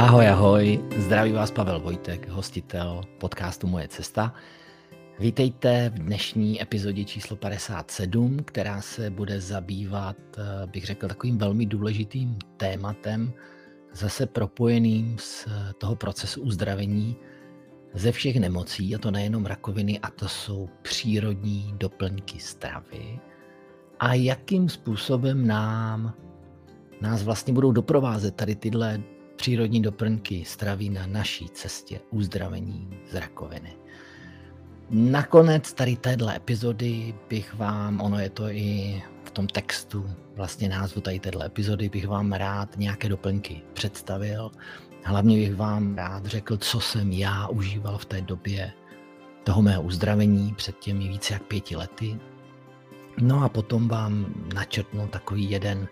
Ahoj, ahoj, zdraví vás Pavel Vojtek, hostitel podcastu Moje cesta. Vítejte v dnešní epizodě číslo 57, která se bude zabývat, eh, bych řekl, takovým velmi důležitým tématem, zase propojeným s toho procesu uzdravení ze všech nemocí, a to nejenom rakoviny, a to jsou přírodní doplňky stravy. A jakým způsobem nám, nás vlastně budou doprovázet tady tyhle přírodní doplňky stravy na naší cestě uzdravení z rakoviny. Nakonec tady téhle epizody bych vám, ono je to i v tom textu, vlastně názvu tady téhle epizody, bych vám rád nějaké doplňky představil. Hlavně bych vám rád řekl, co jsem já užíval v té době toho mého uzdravení před těmi více jak pěti lety. No a potom vám načrtnu takový jeden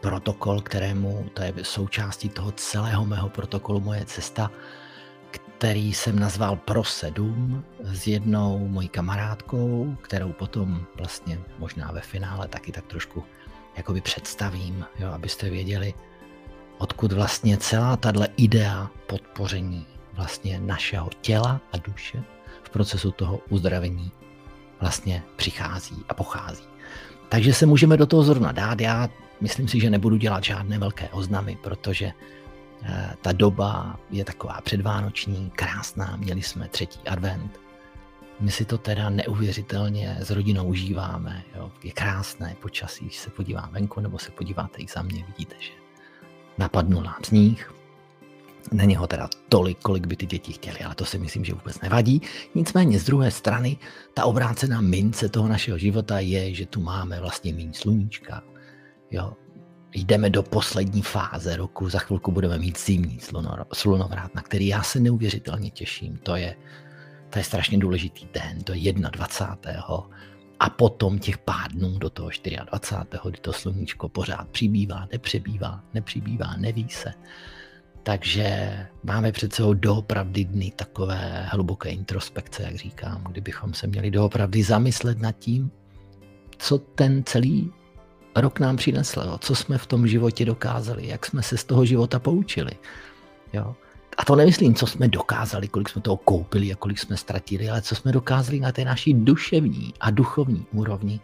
protokol, kterému, to je součástí toho celého mého protokolu Moje cesta, který jsem nazval Pro 7 s jednou mojí kamarádkou, kterou potom vlastně možná ve finále taky tak trošku jakoby představím, jo, abyste věděli, odkud vlastně celá tahle idea podpoření vlastně našeho těla a duše v procesu toho uzdravení vlastně přichází a pochází. Takže se můžeme do toho zrovna dát. Já myslím si, že nebudu dělat žádné velké oznamy, protože eh, ta doba je taková předvánoční, krásná, měli jsme třetí advent. My si to teda neuvěřitelně s rodinou užíváme. Jo. Je krásné počasí, když se podívám venku, nebo se podíváte i za mě, vidíte, že napadnul nám sníh. Není ho teda tolik, kolik by ty děti chtěly, ale to si myslím, že vůbec nevadí. Nicméně z druhé strany, ta obrácená mince toho našeho života je, že tu máme vlastně méně sluníčka, Jo. Jdeme do poslední fáze roku, za chvilku budeme mít zimní slunovrát, na který já se neuvěřitelně těším. To je, to je strašně důležitý den, to je 21. A potom těch pár dnů do toho 24. kdy to sluníčko pořád přibývá, nepřebývá, nepřibývá, neví se. Takže máme před sebou doopravdy dny takové hluboké introspekce, jak říkám, kdybychom se měli doopravdy zamyslet nad tím, co ten celý rok nám přinesl, jo? co jsme v tom životě dokázali, jak jsme se z toho života poučili. Jo? A to nemyslím, co jsme dokázali, kolik jsme toho koupili a kolik jsme ztratili, ale co jsme dokázali na té naší duševní a duchovní úrovni,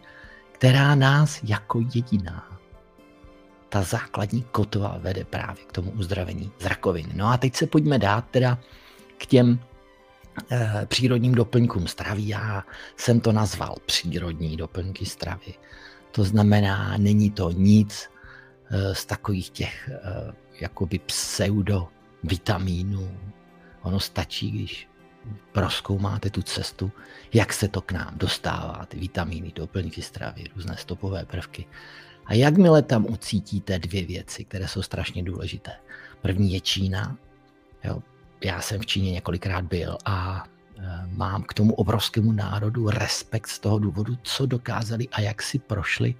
která nás jako jediná, ta základní kotva vede právě k tomu uzdravení z rakoviny. No a teď se pojďme dát teda k těm e, přírodním doplňkům stravy. Já jsem to nazval přírodní doplňky stravy. To znamená, není to nic eh, z takových těch eh, jakoby pseudo vitamínů. Ono stačí, když proskoumáte tu cestu, jak se to k nám dostává, ty vitamíny, doplňky stravy, různé stopové prvky. A jakmile tam ucítíte dvě věci, které jsou strašně důležité. První je Čína. Jo, já jsem v Číně několikrát byl a mám k tomu obrovskému národu respekt z toho důvodu, co dokázali a jak si prošli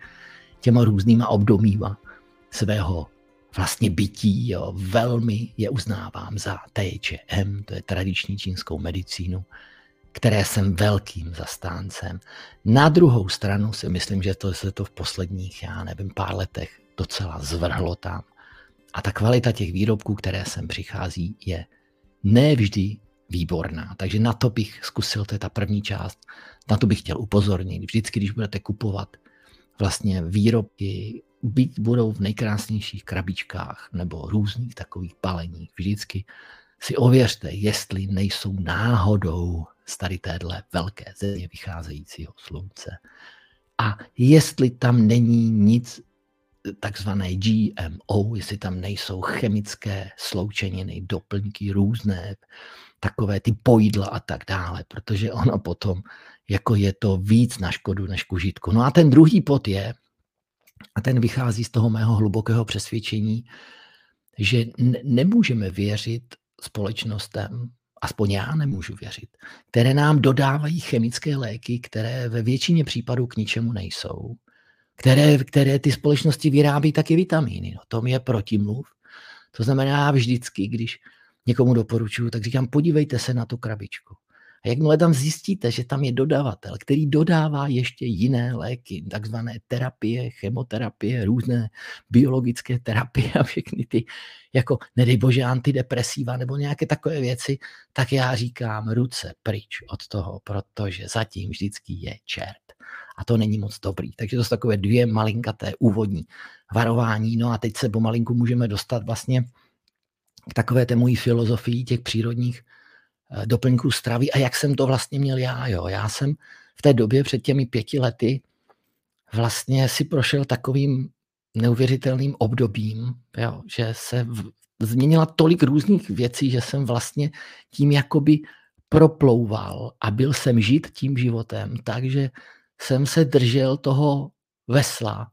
těma různýma obdobíma svého vlastně bytí. Jo. Velmi je uznávám za TČM, to je tradiční čínskou medicínu, které jsem velkým zastáncem. Na druhou stranu si myslím, že to se to v posledních, já nevím, pár letech docela zvrhlo tam. A ta kvalita těch výrobků, které sem přichází, je nevždy výborná. Takže na to bych zkusil, to je ta první část, na to bych chtěl upozornit. Vždycky, když budete kupovat vlastně výrobky, být budou v nejkrásnějších krabičkách nebo různých takových paleních, vždycky si ověřte, jestli nejsou náhodou z tady téhle velké země vycházejícího slunce. A jestli tam není nic takzvané GMO, jestli tam nejsou chemické sloučeniny, doplňky různé, takové ty pojídla a tak dále, protože ono potom jako je to víc na škodu než k užitku. No a ten druhý pod je, a ten vychází z toho mého hlubokého přesvědčení, že nemůžeme věřit společnostem, aspoň já nemůžu věřit, které nám dodávají chemické léky, které ve většině případů k ničemu nejsou, které, které ty společnosti vyrábí taky vitamíny. No, tom je protimluv. To znamená, vždycky, když někomu doporučuju, tak říkám, podívejte se na tu krabičku. A jakmile tam zjistíte, že tam je dodavatel, který dodává ještě jiné léky, takzvané terapie, chemoterapie, různé biologické terapie a všechny ty, jako nedej bože, antidepresiva nebo nějaké takové věci, tak já říkám ruce pryč od toho, protože zatím vždycky je čert. A to není moc dobrý. Takže to jsou takové dvě malinkaté úvodní varování. No a teď se pomalinku můžeme dostat vlastně k takové té mojí filozofii těch přírodních Eh, doplňků stravy a jak jsem to vlastně měl já. Jo. Já jsem v té době před těmi pěti lety vlastně si prošel takovým neuvěřitelným obdobím, jo, že se v, změnila tolik různých věcí, že jsem vlastně tím jakoby proplouval a byl jsem žít tím životem, takže jsem se držel toho vesla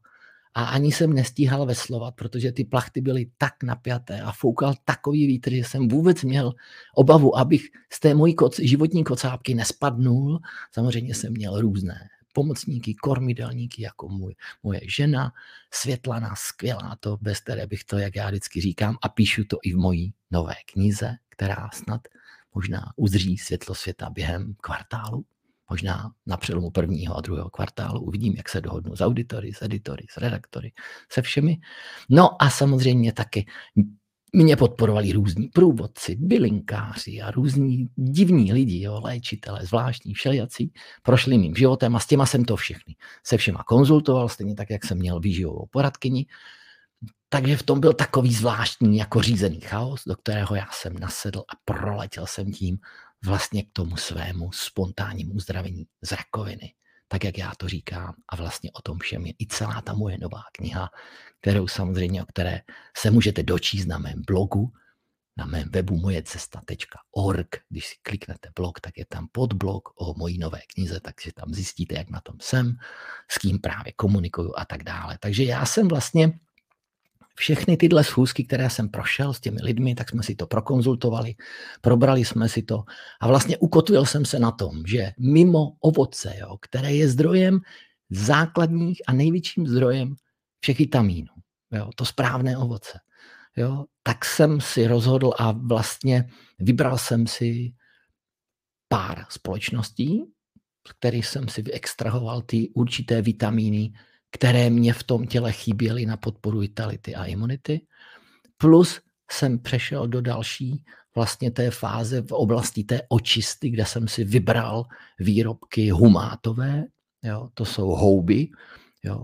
a ani jsem nestíhal veslovat, protože ty plachty byly tak napjaté a foukal takový vítr, že jsem vůbec měl obavu, abych z té mojí koc, životní kocápky nespadnul. Samozřejmě jsem měl různé pomocníky, kormidelníky, jako můj, moje žena, Světlana, skvělá to, bez které bych to, jak já vždycky říkám, a píšu to i v mojí nové knize, která snad možná uzří světlo světa během kvartálu možná na přelomu prvního a druhého kvartálu uvidím, jak se dohodnu s auditory, s editory, s redaktory, se všemi. No a samozřejmě taky mě podporovali různí průvodci, bylinkáři a různí divní lidi, jo, léčitelé, zvláštní, všelijací, prošli mým životem a s těma jsem to všechny. Se všema konzultoval, stejně tak, jak jsem měl výživovou poradkyni. Takže v tom byl takový zvláštní jako řízený chaos, do kterého já jsem nasedl a proletěl jsem tím vlastně k tomu svému spontánnímu uzdravení z rakoviny, tak jak já to říkám. A vlastně o tom všem je i celá ta moje nová kniha, kterou samozřejmě, o které se můžete dočíst na mém blogu, na mém webu mojecesta.org. Když si kliknete blog, tak je tam podblog o mojí nové knize, takže tam zjistíte, jak na tom jsem, s kým právě komunikuju a tak dále. Takže já jsem vlastně všechny tyhle schůzky, které jsem prošel s těmi lidmi, tak jsme si to prokonzultovali, probrali jsme si to a vlastně ukotvil jsem se na tom, že mimo ovoce, jo, které je zdrojem základních a největším zdrojem všech vitamínů, jo, to správné ovoce, jo, tak jsem si rozhodl a vlastně vybral jsem si pár společností, z kterých jsem si vyextrahoval ty určité vitamíny, které mě v tom těle chyběly na podporu vitality a imunity. Plus jsem přešel do další vlastně té fáze v oblasti té očisty, kde jsem si vybral výrobky humátové, jo, to jsou houby, jo,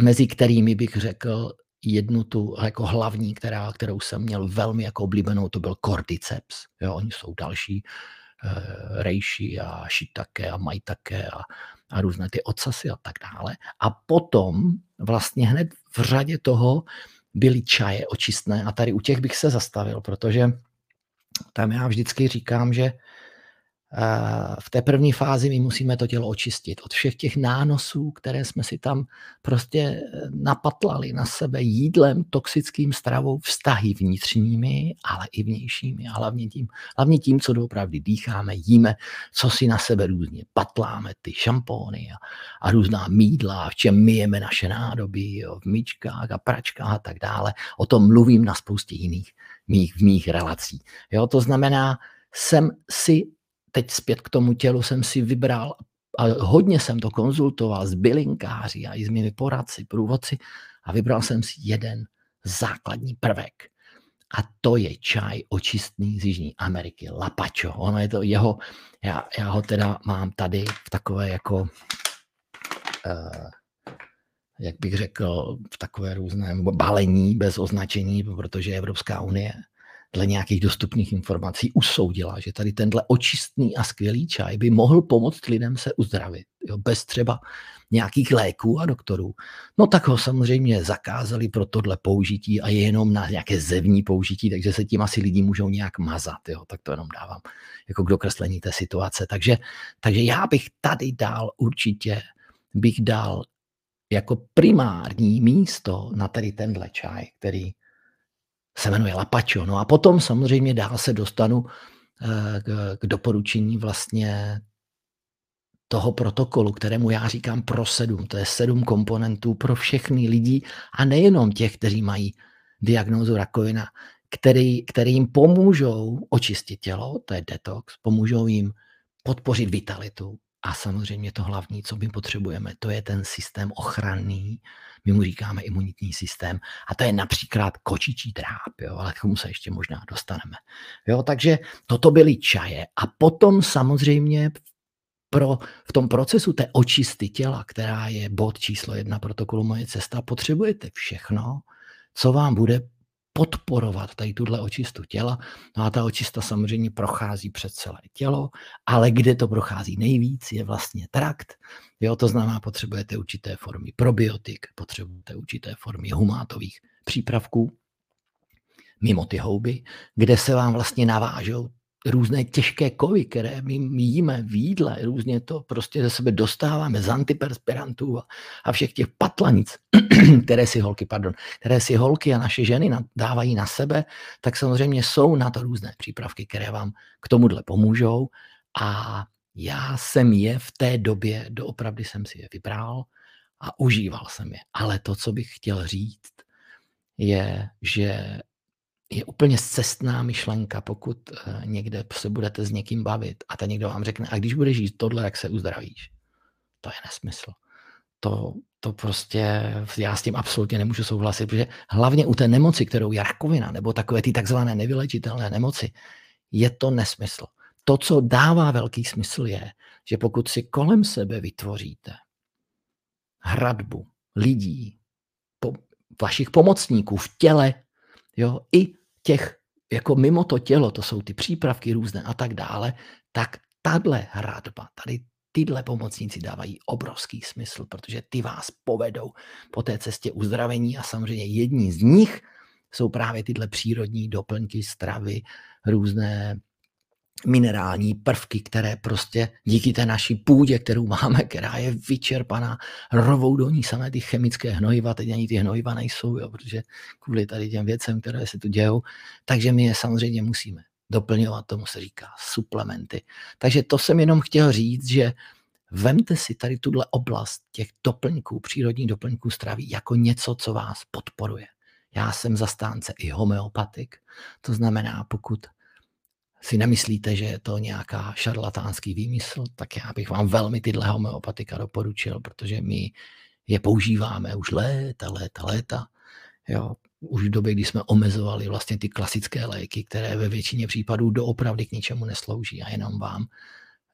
mezi kterými bych řekl jednu tu jako hlavní, která, kterou jsem měl velmi jako oblíbenou, to byl cordyceps. Jo, oni jsou další, rejši a shiitake a maitake a a různé ty ocasy a tak dále. A potom vlastně hned v řadě toho byly čaje očistné a tady u těch bych se zastavil, protože tam já vždycky říkám, že v té první fázi my musíme to tělo očistit od všech těch nánosů, které jsme si tam prostě eh, napatlali na sebe jídlem, toxickým stravou, vztahy vnitřními, ale i vnějšími a hlavně tím, hlavně tím, co doopravdy dýcháme, jíme, co si na sebe různě patláme, ty šampóny a, a různá mídla, v čem myjeme naše nádoby, jo, v myčkách a pračkách a tak dále. O tom mluvím na spoustě jiných mých, mých relací. Jo, to znamená, jsem si teď zpět k tomu tělu jsem si vybral a hodně jsem to konzultoval s bylinkáři a i s mými poradci, průvodci a vybral jsem si jeden základní prvek. A to je čaj očistný z Jižní Ameriky, Lapacho. Ono je to jeho, já, já ho teda mám tady v takové jako, uh, jak bych řekl, v takové různé balení bez označení, protože Evropská unie dle nějakých dostupných informací usoudila, že tady tenhle očistný a skvělý čaj by mohl pomoct lidem se uzdravit, jo, bez třeba nějakých léků a doktorů, no tak ho samozřejmě zakázali pro tohle použití a je jenom na nějaké zevní použití, takže se tím asi lidi můžou nějak mazat, jo, tak to jenom dávám jako k dokreslení té situace. Takže, takže já bych tady dal určitě, bych dal jako primární místo na tady tenhle čaj, který se jmenuje Lapacho. No a potom samozřejmě dál se dostanu eh, k, k doporučení vlastně toho protokolu, kterému já říkám pro sedm. To je sedm komponentů pro všechny lidi a nejenom těch, kteří mají diagnózu rakovina, který, který jim pomůžou očistit tělo, to je detox, pomůžou jim podpořit vitalitu. A samozřejmě to hlavní, co my potřebujeme, to je ten systém ochranný, my mu říkáme imunitní systém a to je například kočičí dráp, jo, ale k tomu se ještě možná dostaneme. Jo, takže toto byly čaje a potom samozřejmě pro, v tom procesu té očisty těla, která je bod číslo jedna protokolu Moje cesta, potřebujete všechno, co vám bude podporovat tady tuhle očistu těla. No a ta očista samozřejmě prochází přes celé tělo, ale kde to prochází nejvíc, je vlastně trakt. Jo, to znamená, potřebujete určité formy probiotik, potřebujete určité formy humátových přípravků, mimo ty houby, kde se vám vlastně navážou různé těžké kovy, které my jíme v jídle, různě to prostě ze sebe dostáváme z antiperspirantů a, a všech těch patlanic, které si holky, pardon, které si holky a naše ženy dávají na sebe, tak samozřejmě jsou na to různé přípravky, které vám k tomuhle pomůžou a já jsem je v té době, doopravdy jsem si je vybral a užíval jsem je. Ale to, co bych chtěl říct, je, že je úplně cestná myšlenka, pokud eh, někde se budete s někým bavit a ten někdo vám řekne, a když budeš žít tohle, jak se uzdravíš. To je nesmysl. To, to prostě, já s tím absolutně nemůžu souhlasit, protože hlavně u té nemoci, kterou je rakovina, nebo takové ty takzvané nevylečitelné nemoci, je to nesmysl. To, co dává velký smysl, je, že pokud si kolem sebe vytvoříte hradbu lidí, po, vašich pomocníků v těle, jo, i těch, jako mimo to tělo, to jsou ty přípravky různé a tak dále, tak tahle hradba, tady tyhle pomocníci dávají obrovský smysl, protože ty vás povedou po té cestě uzdravení a samozřejmě jední z nich jsou právě tyhle přírodní doplňky stravy, různé minerální prvky, které prostě díky té naší půdě, kterou máme, která je vyčerpaná, rovou do ní samé ty chemické hnojiva, teď ani ty hnojiva nejsou, jo, protože kvůli tady těm věcem, které se tu dějou, takže my je samozřejmě musíme doplňovat, tomu se říká suplementy. Takže to jsem jenom chtěl říct, že vemte si tady tuhle oblast těch doplňků, přírodních doplňků stravy jako něco, co vás podporuje. Já jsem zastánce i homeopatik, to znamená, pokud si nemyslíte, že je to nějaká šarlatánský výmysl, tak já bych vám velmi tyhle homeopatika doporučil, protože my je používáme už léta, léta, léta. Jo, už v době, kdy jsme omezovali vlastně ty klasické léky, které ve většině případů doopravdy k ničemu neslouží a jenom vám,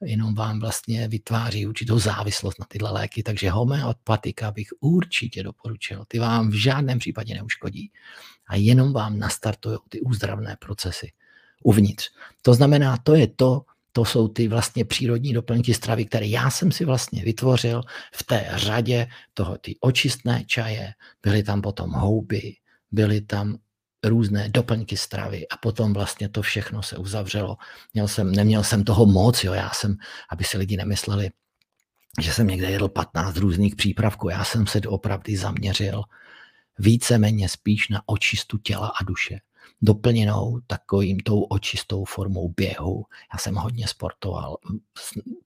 jenom vám vlastně vytváří určitou závislost na tyhle léky. Takže homeopatika bych určitě doporučil. Ty vám v žádném případě neuškodí a jenom vám nastartují ty úzdravné procesy uvnitř. To znamená, to je to, to jsou ty vlastně přírodní doplňky stravy, které já jsem si vlastně vytvořil v té řadě toho, ty očistné čaje, byly tam potom houby, byly tam různé doplňky stravy a potom vlastně to všechno se uzavřelo. Měl jsem, neměl jsem toho moc, jo, já jsem, aby si lidi nemysleli, že jsem někde jedl 15 různých přípravků, já jsem se opravdu zaměřil víceméně spíš na očistu těla a duše doplněnou takovým tou očistou formou běhu. Já jsem hodně sportoval,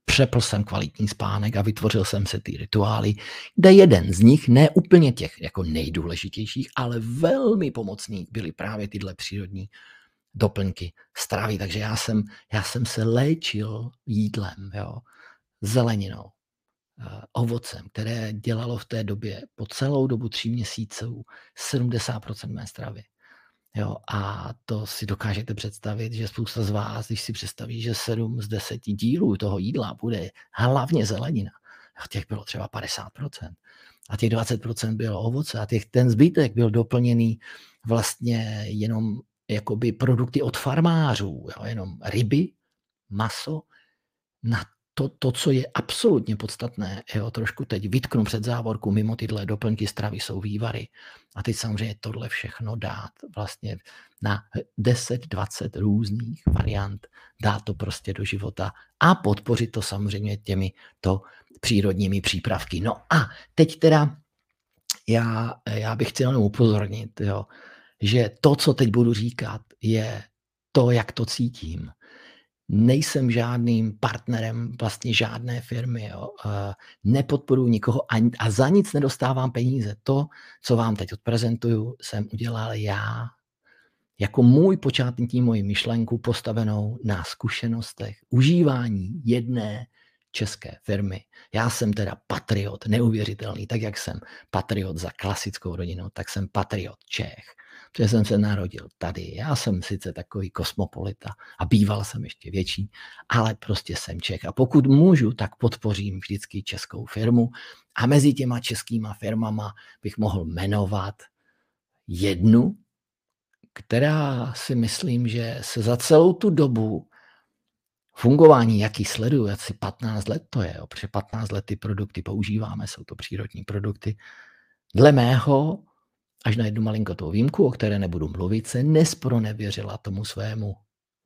přepl jsem kvalitní spánek a vytvořil jsem se ty rituály, kde jeden z nich, ne úplně těch jako nejdůležitějších, ale velmi pomocných byly právě tyhle přírodní doplňky stravy. Takže já jsem, já jsem se léčil jídlem, jo, zeleninou, eh, ovocem, které dělalo v té době po celou dobu tří měsíců 70% mé stravy. Jo, a to si dokážete představit, že spousta z vás, když si představí, že 7 z 10 dílů toho jídla bude hlavně zelenina, těch bylo třeba 50%. A těch 20% bylo ovoce a těch, ten zbytek byl doplněný vlastně jenom jakoby produkty od farmářů, jo, jenom ryby, maso, na to, to, co je absolutně podstatné, jo, trošku teď vytknu před závorku, mimo tyhle doplňky stravy jsou vývary. A teď samozřejmě tohle všechno dát vlastně na 10-20 různých variant, dát to prostě do života a podpořit to samozřejmě těmi to přírodními přípravky. No a teď teda já, já bych chtěl jenom upozornit, jo, že to, co teď budu říkat, je to, jak to cítím nejsem žádným partnerem vlastně žádné firmy, jo. nepodporuji nikoho a, a za nic nedostávám peníze. To, co vám teď odprezentuju, jsem udělal já jako můj počátní moji myšlenku postavenou na zkušenostech užívání jedné české firmy. Já jsem teda patriot, neuvěřitelný, tak jak jsem patriot za klasickou rodinu, tak jsem patriot Čech. Protože jsem se narodil tady. Já jsem sice takový kosmopolita a býval jsem ještě větší, ale prostě jsem Čech. A pokud můžu, tak podpořím vždycky českou firmu. A mezi těma českýma firmama bych mohl jmenovat jednu, která si myslím, že se za celou tu dobu fungování, jaký sleduju, asi 15 let to je, protože 15 let ty produkty používáme, jsou to přírodní produkty. Dle mého, až na jednu malinkotou výjimku, o které nebudu mluvit, se nespronevěřila tomu svému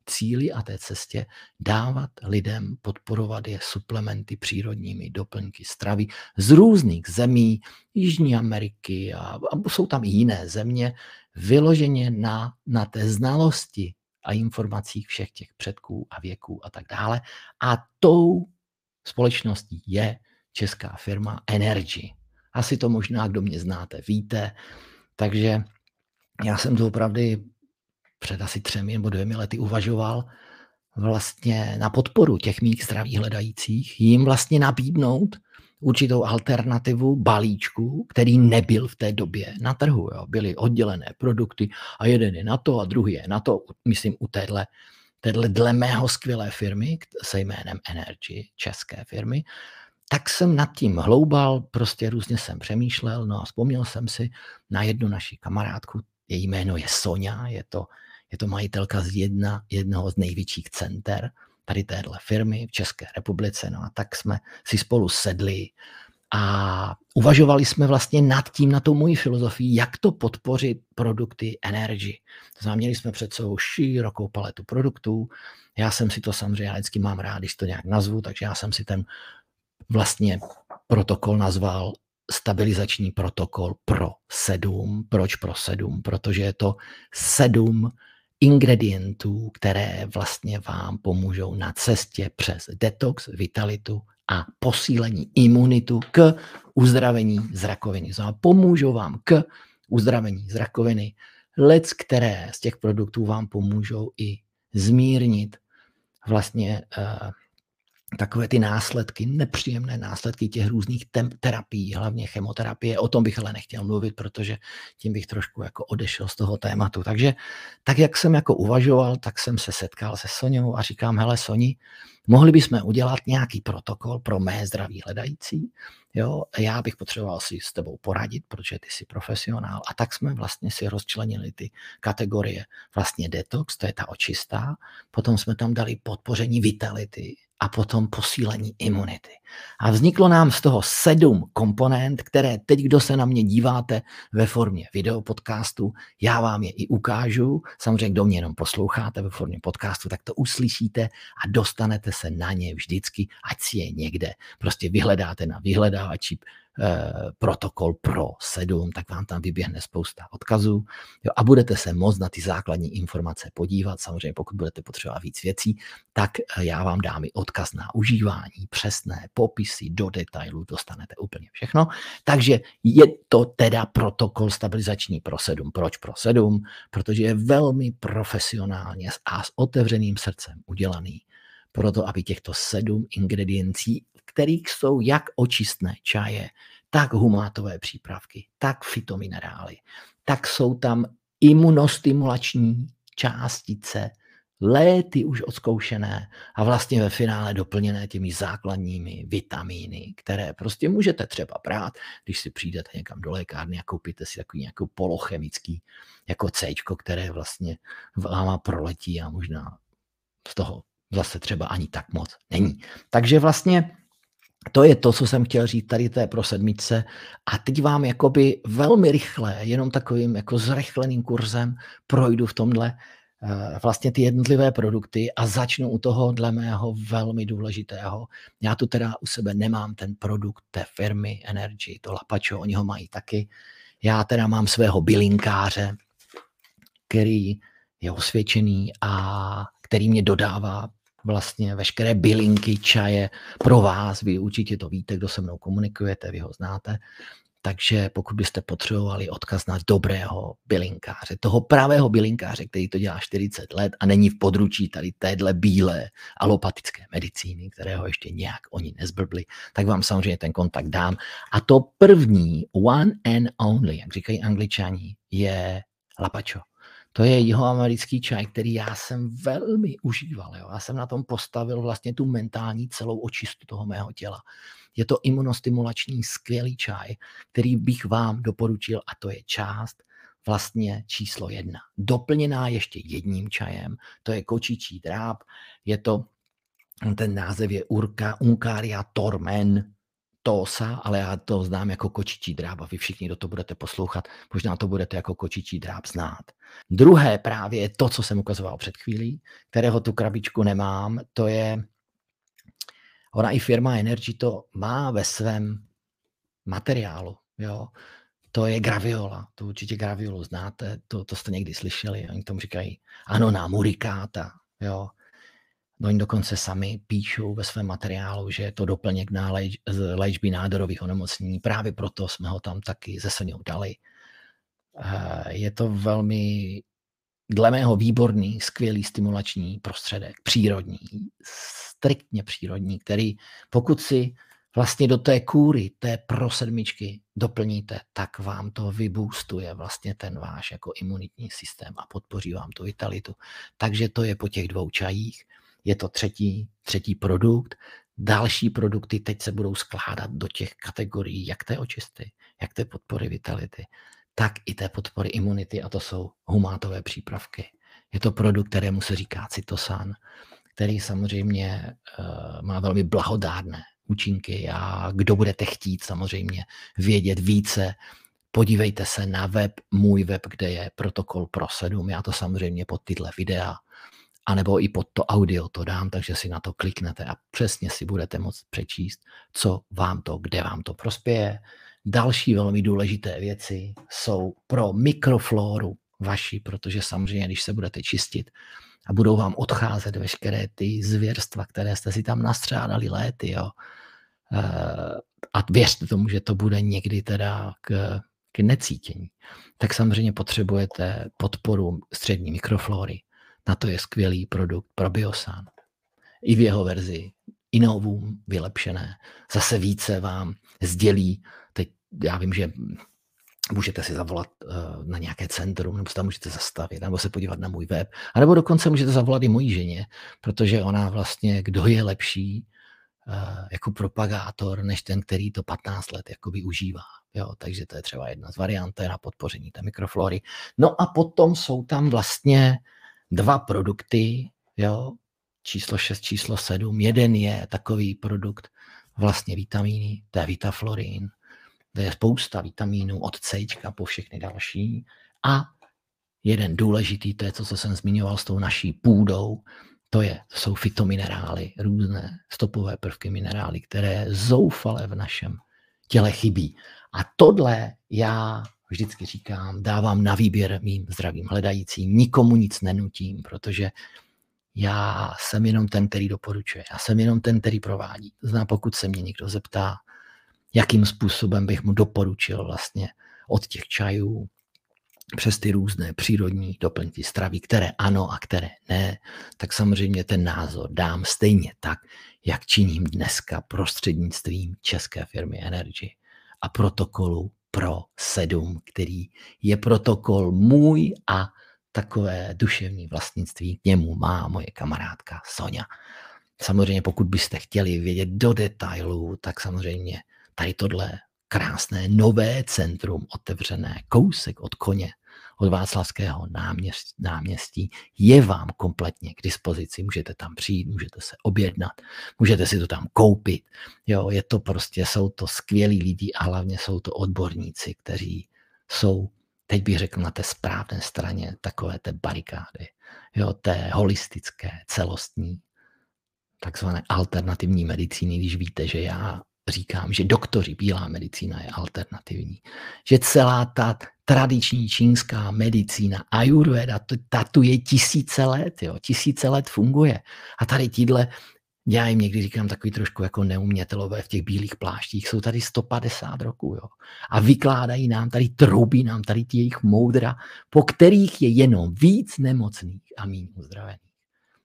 cíli a té cestě dávat lidem, podporovat je suplementy přírodními doplňky stravy z různých zemí, Jižní Ameriky a, a jsou tam i jiné země, vyloženě na, na té znalosti a informacích všech těch předků a věků a tak dále. A tou společností je česká firma Energy. Asi to možná, kdo mě znáte, víte. Takže já jsem to opravdu před asi třemi nebo dvěmi lety uvažoval vlastně na podporu těch mých zdraví hledajících, jim vlastně nabídnout určitou alternativu balíčku, který nebyl v té době na trhu. Jo. Byly oddělené produkty a jeden je na to a druhý je na to, myslím u téhle, téhle dle mého skvělé firmy se jménem Energy, české firmy, tak jsem nad tím hloubal, prostě různě jsem přemýšlel, no a vzpomněl jsem si na jednu naši kamarádku, její jméno je Sonja, je to, je to majitelka z jedna, jednoho z největších center tady téhle firmy v České republice. No a tak jsme si spolu sedli a uvažovali jsme vlastně nad tím, na tou mojí filozofii, jak to podpořit produkty Energy. To znamená, měli jsme před sebou širokou paletu produktů. Já jsem si to samozřejmě, já vždycky mám rád, když to nějak nazvu, takže já jsem si ten vlastně protokol nazval stabilizační protokol pro sedm. Proč pro sedm? Protože je to sedm ingredientů, které vlastně vám pomůžou na cestě přes detox, vitalitu a posílení imunitu k uzdravení z rakoviny. Znamená, pomůžou vám k uzdravení z rakoviny. Lec, které z těch produktů vám pomůžou i zmírnit vlastně uh, takové ty následky, nepříjemné následky těch různých terapií, hlavně chemoterapie. O tom bych ale nechtěl mluvit, protože tím bych trošku jako odešel z toho tématu. Takže tak, jak jsem jako uvažoval, tak jsem se setkal se Soňou a říkám, hele Soni, mohli bychom udělat nějaký protokol pro mé zdraví hledající, jo, já bych potřeboval si s tebou poradit, protože ty jsi profesionál. A tak jsme vlastně si rozčlenili ty kategorie. Vlastně detox, to je ta očistá, potom jsme tam dali podpoření vitality, a potom posílení imunity. A vzniklo nám z toho sedm komponent, které teď, kdo se na mě díváte ve formě videopodcastu, já vám je i ukážu. Samozřejmě, kdo mě jenom posloucháte ve formě podcastu, tak to uslyšíte a dostanete se na ně vždycky, ať si je někde. Prostě vyhledáte na vyhledávači protokol Pro 7, tak vám tam vyběhne spousta odkazů jo, a budete se moct na ty základní informace podívat. Samozřejmě, pokud budete potřebovat víc věcí, tak eh, já vám dám i odkaz na užívání, přesné popisy do detailu, dostanete úplně všechno. Takže je to teda protokol stabilizační pro 7. Proč pro 7? Protože je velmi profesionálně a s otevřeným srdcem udělaný proto, aby těchto sedm ingrediencí kterých jsou jak očistné čaje, tak humátové přípravky, tak fitominerály, tak jsou tam imunostimulační částice, léty už odzkoušené a vlastně ve finále doplněné těmi základními vitamíny, které prostě můžete třeba brát, když si přijdete někam do lékárny a koupíte si takový nějakou polochemický jako C, které vlastně váma proletí a možná z toho zase třeba ani tak moc není. Takže vlastně to je to, co jsem chtěl říct tady té pro sedmice. A teď vám jakoby velmi rychle, jenom takovým jako zrychleným kurzem projdu v tomhle eh, vlastně ty jednotlivé produkty a začnu u toho dle mého velmi důležitého. Já tu teda u sebe nemám ten produkt té firmy Energy, to Lapacho, oni ho mají taky. Já teda mám svého bylinkáře, který je osvědčený a který mě dodává vlastně veškeré bylinky, čaje pro vás. Vy určitě to víte, kdo se mnou komunikujete, vy ho znáte. takže pokud byste potřebovali odkaz na dobrého bylinkáře, toho pravého bylinkáře, který to dělá 40 let a není v područí tady téhle bílé alopatické medicíny, kterého ještě nějak oni nezblbli, tak vám samozřejmě ten kontakt dám. A to první, one and only, jak říkají angličani, je lapačo. To je jihoamerický čaj, který já jsem velmi užíval. Jo. Já jsem na tom postavil vlastně tu mentální celou očistu toho mého těla. Je to imunostimulační skvělý čaj, který bych vám doporučil a to je část vlastně číslo jedna. Doplněná ještě jedním čajem, to je kočičí dráp, je to, ten název je Urka, Uncaria Tormen, Tosa, ale já to znám jako kočičí dráb a vy všichni, kdo to budete poslouchat, možná to budete jako kočičí dráb znát. Druhé právě je to, co jsem ukazoval před chvílí, kterého tu krabičku nemám, to je, ona i firma Energy to má ve svém materiálu, jo. To je graviola, to určitě graviolu znáte, to, to jste někdy slyšeli, oni tomu říkají ano, na murikáta, jo. No oni dokonce sami píšou ve svém materiálu, že je to doplněk na léč, léčby nádorových onemocnění. Právě proto jsme ho tam taky ze Soňou dali. Eh, je to velmi, dle mého, výborný, skvělý stimulační prostředek, přírodní, striktně přírodní, který pokud si vlastně do té kůry, té pro sedmičky doplníte, tak vám to vyboostuje vlastně ten váš jako imunitní systém a podpoří vám tu vitalitu. Takže to je po těch dvou čajích je to třetí, třetí produkt. Další produkty teď se budou skládat do těch kategorií, jak té očisty, jak té podpory vitality, tak i té podpory imunity a to jsou humátové přípravky. Je to produkt, kterému se říká cytosan, který samozřejmě uh, má velmi blahodárné účinky a kdo budete chtít samozřejmě vědět více, podívejte se na web, můj web, kde je protokol pro 7. Já to samozřejmě pod tyhle videa anebo i pod to audio to dám, takže si na to kliknete a přesně si budete moct přečíst, co vám to, kde vám to prospěje. Další velmi důležité věci jsou pro mikrofloru vaši, protože samozřejmě, když se budete čistit a budou vám odcházet veškeré ty zvěrstva, které jste si tam nastřádali léty, jo, eh, a věřte tomu, že to bude někdy teda k, k necítění, tak samozřejmě potřebujete podporu střední mikroflory. Na to je skvělý produkt pro Biosan. I v jeho verzi Innovum vylepšené. Zase více vám sdělí, teď já vím, že můžete si zavolat uh, na nějaké centrum, nebo se tam můžete zastavit, nebo se podívat na můj web, anebo dokonce můžete zavolat i mojí ženě, protože ona vlastně, kdo je lepší uh, jako propagátor, než ten, který to 15 let jakoby užívá. Jo, takže to je třeba jedna z variant na podpoření té mikroflory. No a potom jsou tam vlastně dva produkty, jo, číslo 6, číslo 7. Jeden je takový produkt vlastně vitamíny, to je Vitaflorin, to je spousta vitamínů od C po všechny další. A jeden důležitý, to je to, co jsem zmiňoval s tou naší půdou, to, je, to jsou fitominerály, různé stopové prvky minerály, které zoufale v našem těle chybí. A tohle já vždycky říkám, dávám na výběr mým zdravým hledajícím, nikomu nic nenutím, protože já jsem jenom ten, který doporučuje. Já jsem jenom ten, který provádí. Znamená, pokud se mě někdo zeptá, jakým způsobem bych mu doporučil vlastně od těch čajů přes ty různé přírodní doplňky stravy, které ano a které ne, tak samozřejmě ten názor dám stejně tak, jak činím dneska prostřednictvím české firmy Energy a protokolu pro 7, který je protokol můj a takové duševní vlastnictví k němu má moje kamarádka Sonja. Samozřejmě pokud byste chtěli vědět do detailů, tak samozřejmě tady tohle krásné nové centrum otevřené kousek od koně od Václavského náměstí, náměstí je vám kompletně k dispozici. Můžete tam přijít, můžete se objednat, můžete si to tam koupit. Jo, je to prostě, jsou to skvělí lidi a hlavně jsou to odborníci, kteří jsou, teď bych řekl, na té správné straně takové té barikády, jo, té holistické, celostní, takzvané alternativní medicíny, když víte, že já říkám, že doktoři, bílá medicína je alternativní. Že celá ta tradiční čínská medicína, ayurveda, ta tu je tisíce let, jo, tisíce let funguje. A tady tíhle já jim někdy říkám takový trošku jako neumětelové v těch bílých pláštích, jsou tady 150 roků, jo. A vykládají nám tady, troubí nám tady ti jejich moudra, po kterých je jenom víc nemocných a méně uzdravených.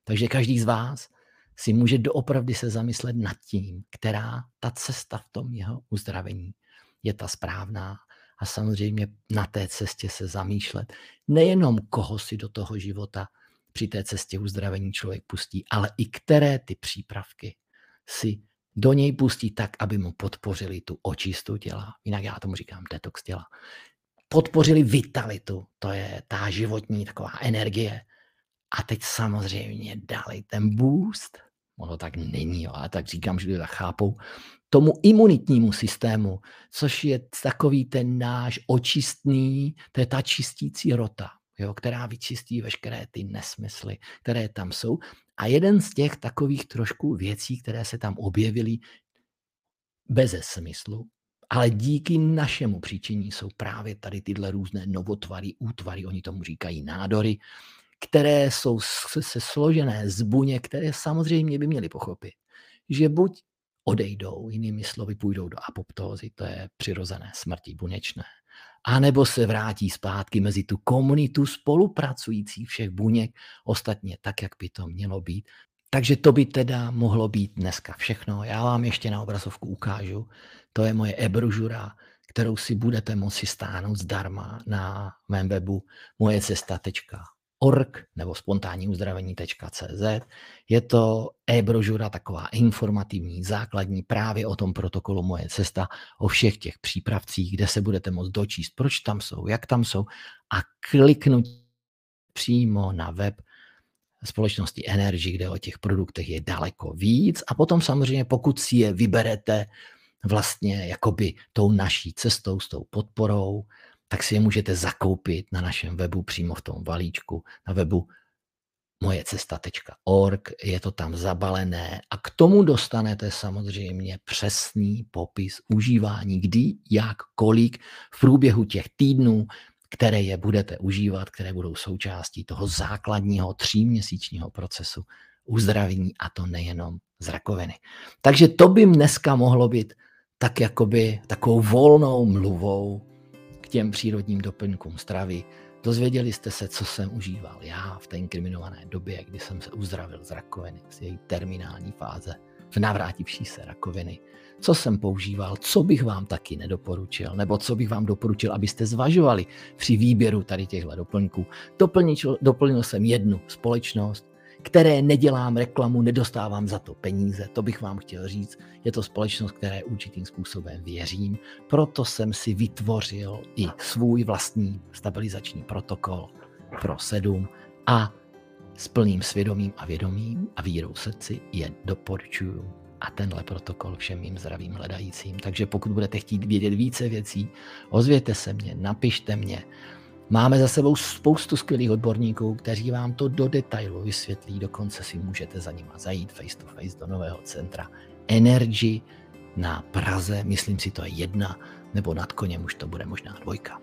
Takže každý z vás si může doopravdy se zamyslet nad tím, která ta cesta v tom jeho uzdravení je ta správná. A samozřejmě na té cestě se zamýšlet nejenom koho si do toho života při té cestě uzdravení člověk pustí, ale i které ty přípravky si do něj pustí tak, aby mu podpořili tu očistu těla. Jinak já tomu říkám detox těla. Podpořili vitalitu, to je ta životní taková energie. A teď samozřejmě dali ten boost, ono tak není, jo, ale tak říkám, že to chápou, tomu imunitnímu systému, což je takový ten náš očistný, to je ta čistící rota jo, která vyčistí veškeré ty nesmysly, které tam jsou. A jeden z těch takových trošku věcí, které se tam objevily bez smyslu, ale díky našemu příčiní jsou právě tady tyhle různé novotvary, útvary, oni tomu říkají nádory, které jsou se složené z buně, které samozřejmě by měly pochopit, že buď odejdou, jinými slovy půjdou do apoptózy, to je přirozené smrti buněčné, anebo se vrátí zpátky mezi tu komunitu spolupracujících všech buněk, ostatně tak, jak by to mělo být. Takže to by teda mohlo být dneska všechno. Já vám ještě na obrazovku ukážu. To je moje e-brožura, kterou si budete moci stáhnout zdarma na mém webu mojecesta.com org nebo spontánníuzdravení.cz. Je to e-brožura, taková informativní, základní právě o tom protokolu Moje cesta, o všech těch přípravcích, kde se budete moct dočíst, proč tam jsou, jak tam jsou a kliknout přímo na web společnosti Energy, kde o těch produktech je daleko víc a potom samozřejmě, pokud si je vyberete vlastně jakoby tou naší cestou, s tou podporou, tak si je můžete zakoupit na našem webu přímo v tom valíčku, na webu mojecesta.org, je to tam zabalené a k tomu dostanete samozřejmě přesný popis užívání, kdy, jak, kolik v průběhu těch týdnů, které je budete užívat, které budou součástí toho základního tříměsíčního procesu uzdravění a to nejenom z rakoviny. Takže to by dneska mohlo být tak jakoby takovou volnou mluvou těm přírodním doplňkům stravy. Dozvěděli jste se, co jsem užíval já v té inkriminované době, kdy jsem se uzdravil z rakoviny, z její terminální fáze, v navrátivší se rakoviny. Co jsem používal, co bych vám taky nedoporučil, nebo co bych vám doporučil, abyste zvažovali při výběru tady těchto doplňků. Doplnil, doplnil jsem jednu společnost, které nedělám reklamu, nedostávám za to peníze, to bych vám chtěl říct. Je to společnost, které určitým způsobem věřím, proto jsem si vytvořil i svůj vlastní stabilizační protokol pro sedm a s plným svědomím a vědomím a vírou srdci je doporučuju a tenhle protokol všem mým zdravým hledajícím. Takže pokud budete chtít vědět více věcí, ozvěte se mě, napište mě, Máme za sebou spoustu skvělých odborníků, kteří vám to do detailu vysvětlí, dokonce si můžete za nima zajít face to face do nového centra Energy na Praze, myslím si to je jedna, nebo nad koněm už to bude možná dvojka.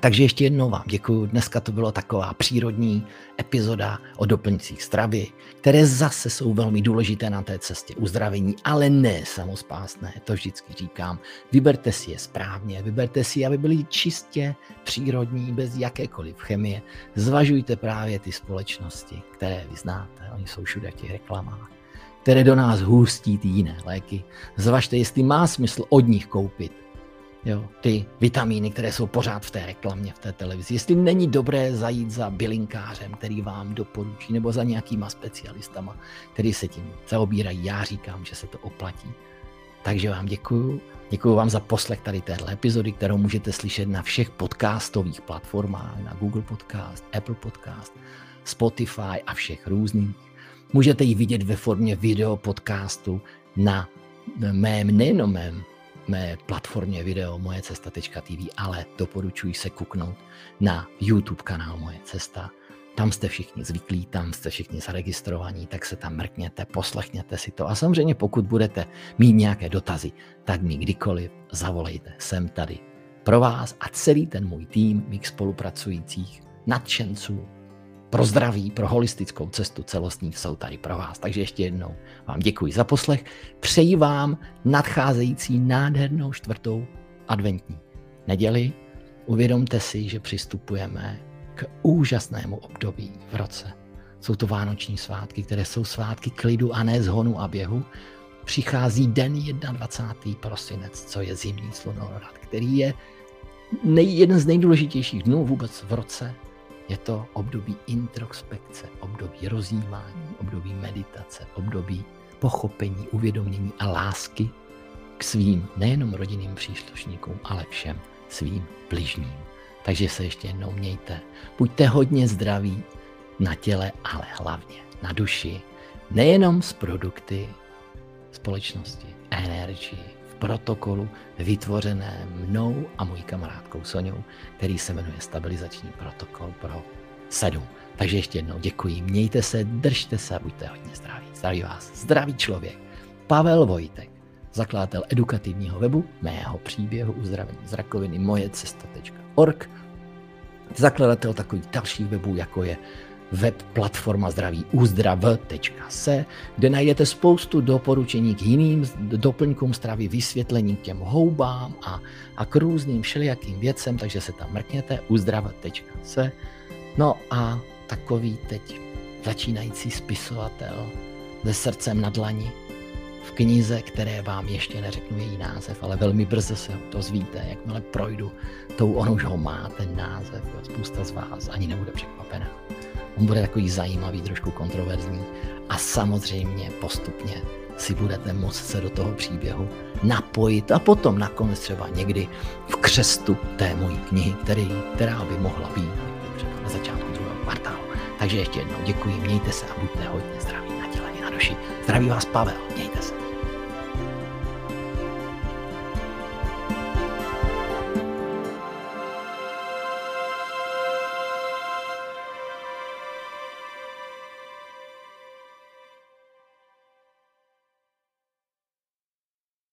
Takže ještě jednou vám děkuji. Dneska to bylo taková přírodní epizoda o doplňcích stravy, které zase jsou velmi důležité na té cestě uzdravení, ale ne samospásné, to vždycky říkám. Vyberte si je správně, vyberte si, aby byly čistě přírodní, bez jakékoliv chemie. Zvažujte právě ty společnosti, které vy znáte, oni jsou všude v těch reklamách které do nás hůstí ty jiné léky. Zvažte, jestli má smysl od nich koupit jo, ty vitamíny, které jsou pořád v té reklamě, v té televizi. Jestli není dobré zajít za bylinkářem, který vám doporučí, nebo za nějakýma specialistama, který se tím zaobírají. Já říkám, že se to oplatí. Takže vám děkuju. Děkuji vám za poslech tady téhle epizody, kterou můžete slyšet na všech podcastových platformách, na Google Podcast, Apple Podcast, Spotify a všech různých. Můžete ji vidět ve formě video podcastu na mém, nejenom mém mé platformě video moje cesta.tv, ale doporučuji se kuknout na YouTube kanál Moje cesta. Tam jste všichni zvyklí, tam jste všichni zaregistrovaní, tak se tam mrkněte, poslechněte si to. A samozřejmě pokud budete mít nějaké dotazy, tak mi kdykoliv zavolejte, jsem tady pro vás a celý ten můj tým mých spolupracujících nadšenců pro zdraví, pro holistickou cestu celostní jsou tady pro vás. Takže ještě jednou vám děkuji za poslech. Přeji vám nadcházející nádhernou čtvrtou adventní neděli. Uvědomte si, že přistupujeme k úžasnému období v roce. Jsou to vánoční svátky, které jsou svátky klidu a ne zhonu a běhu. Přichází den 21. prosinec, co je zimní slunorat, který je nej, jeden z nejdůležitějších dnů vůbec v roce. Je to období introspekce, období rozjímání, období meditace, období pochopení, uvědomění a lásky k svým nejenom rodinným příslušníkům, ale všem svým bližním. Takže se ještě jednou mějte. Buďte hodně zdraví na těle, ale hlavně na duši. Nejenom z produkty společnosti, energii, v protokolu vytvořené mnou a mojí kamarádkou Soňou, který se jmenuje Stabilizační protokol pro 7. Takže ještě jednou děkuji, mějte se, držte se a buďte hodně zdraví. Zdraví vás, zdravý člověk, Pavel Vojtek zakladatel edukativního webu, mého příběhu uzdravení z rakoviny mojecesta.org, zakladatel takových dalších webů, jako je web platforma zdraví uzdrav.se, kde najdete spoustu doporučení k jiným doplňkům stravy, vysvětlení k těm houbám a, a k různým všelijakým věcem, takže se tam mrkněte uzdrav.se. No a takový teď začínající spisovatel se srdcem na dlani, v knize, které vám ještě neřeknu její název, ale velmi brzo se to dozvíte, jakmile projdu tou, on už ho má, ten název, spousta z vás ani nebude překvapená. On bude takový zajímavý, trošku kontroverzní a samozřejmě postupně si budete moct se do toho příběhu napojit a potom nakonec třeba někdy v křestu té mojí knihy, který, která by mohla být třeba na začátku druhého kvartálu. Takže ještě jednou děkuji, mějte se a buďte hodně zdraví na těle i na duši. Zdraví vás Pavel, mějte se.